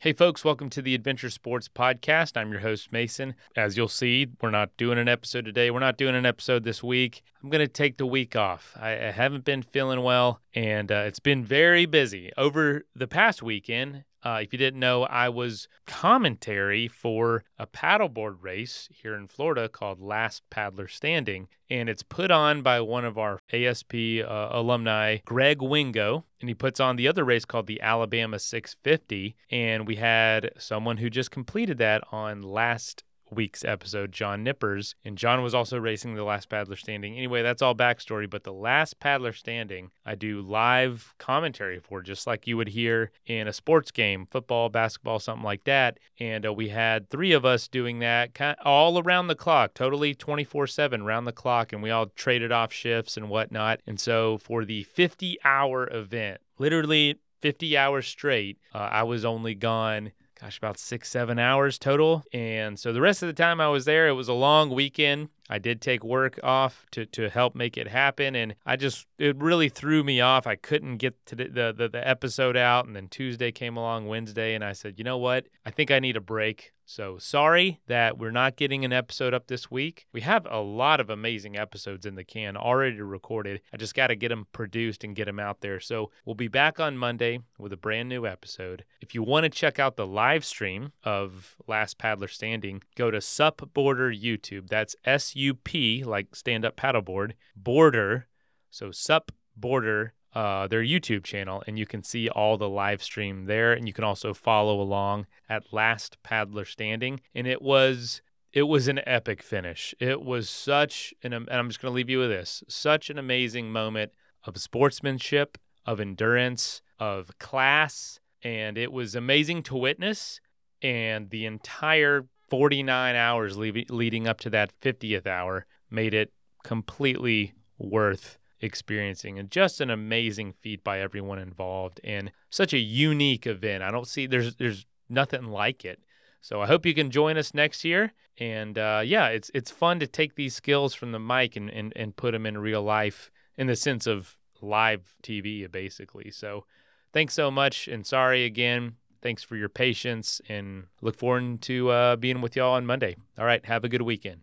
Hey, folks, welcome to the Adventure Sports Podcast. I'm your host, Mason. As you'll see, we're not doing an episode today. We're not doing an episode this week. I'm going to take the week off. I, I haven't been feeling well, and uh, it's been very busy. Over the past weekend, uh, if you didn't know, I was commentary for a paddleboard race here in Florida called Last Paddler Standing. And it's put on by one of our ASP uh, alumni, Greg Wingo. And he puts on the other race called the Alabama 650. And we had someone who just completed that on last week's episode, John Nippers. And John was also racing the last paddler standing. Anyway, that's all backstory. But the last paddler standing, I do live commentary for, just like you would hear in a sports game, football, basketball, something like that. And uh, we had three of us doing that kind of all around the clock, totally 24 7 around the clock. And we all traded off shifts and whatnot. And so for the 50 hour event, literally 50 hours straight, uh, I was only gone gosh, about six, seven hours total. And so the rest of the time I was there, it was a long weekend. I did take work off to, to help make it happen. And I just, it really threw me off. I couldn't get to the, the, the, episode out. And then Tuesday came along, Wednesday, and I said, you know what? I think I need a break. So sorry that we're not getting an episode up this week. We have a lot of amazing episodes in the can already recorded. I just got to get them produced and get them out there. So we'll be back on Monday with a brand new episode. If you want to check out the live stream of Last Paddler Standing, go to SUPboarder YouTube. That's S U P, like stand up paddleboard, boarder. So Sup Border uh, their YouTube channel, and you can see all the live stream there. And you can also follow along at Last Paddler Standing. And it was it was an epic finish. It was such an and I'm just going to leave you with this such an amazing moment of sportsmanship, of endurance, of class, and it was amazing to witness. And the entire 49 hours leading up to that 50th hour made it completely worth experiencing and just an amazing feat by everyone involved and such a unique event. I don't see there's there's nothing like it. So I hope you can join us next year. And uh, yeah, it's it's fun to take these skills from the mic and, and, and put them in real life in the sense of live TV, basically. So thanks so much. And sorry again. Thanks for your patience and look forward to uh, being with y'all on Monday. All right. Have a good weekend.